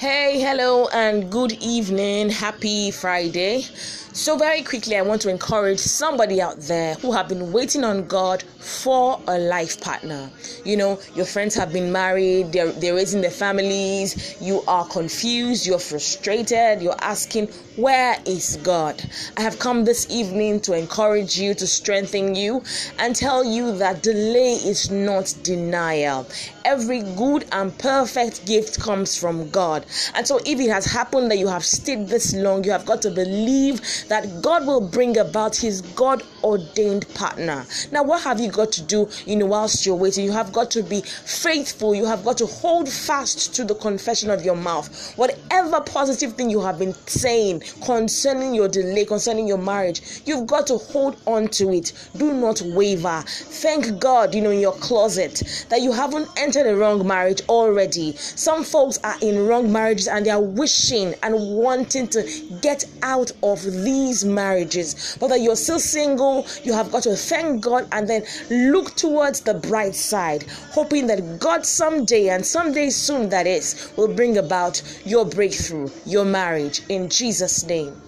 Hey, hello, and good evening. Happy Friday. So, very quickly, I want to encourage somebody out there who have been waiting on God for a life partner. You know, your friends have been married, they're, they're raising their families, you are confused, you're frustrated, you're asking, Where is God? I have come this evening to encourage you, to strengthen you, and tell you that delay is not denial. Every good and perfect gift comes from God. And so, if it has happened that you have stayed this long, you have got to believe that God will bring about His God ordained partner. Now, what have you got to do, you know, whilst you're waiting? You have got to be faithful. You have got to hold fast to the confession of your mouth. Whatever positive thing you have been saying concerning your delay, concerning your marriage, you've got to hold on to it. Do not waver. Thank God, you know, in your closet that you haven't entered a wrong marriage already. Some folks are in wrong marriages and they are wishing and wanting to get out of these marriages, that you're still single. You have got to thank God and then look towards the bright side, hoping that God someday and someday soon, that is, will bring about your breakthrough, your marriage in Jesus' name.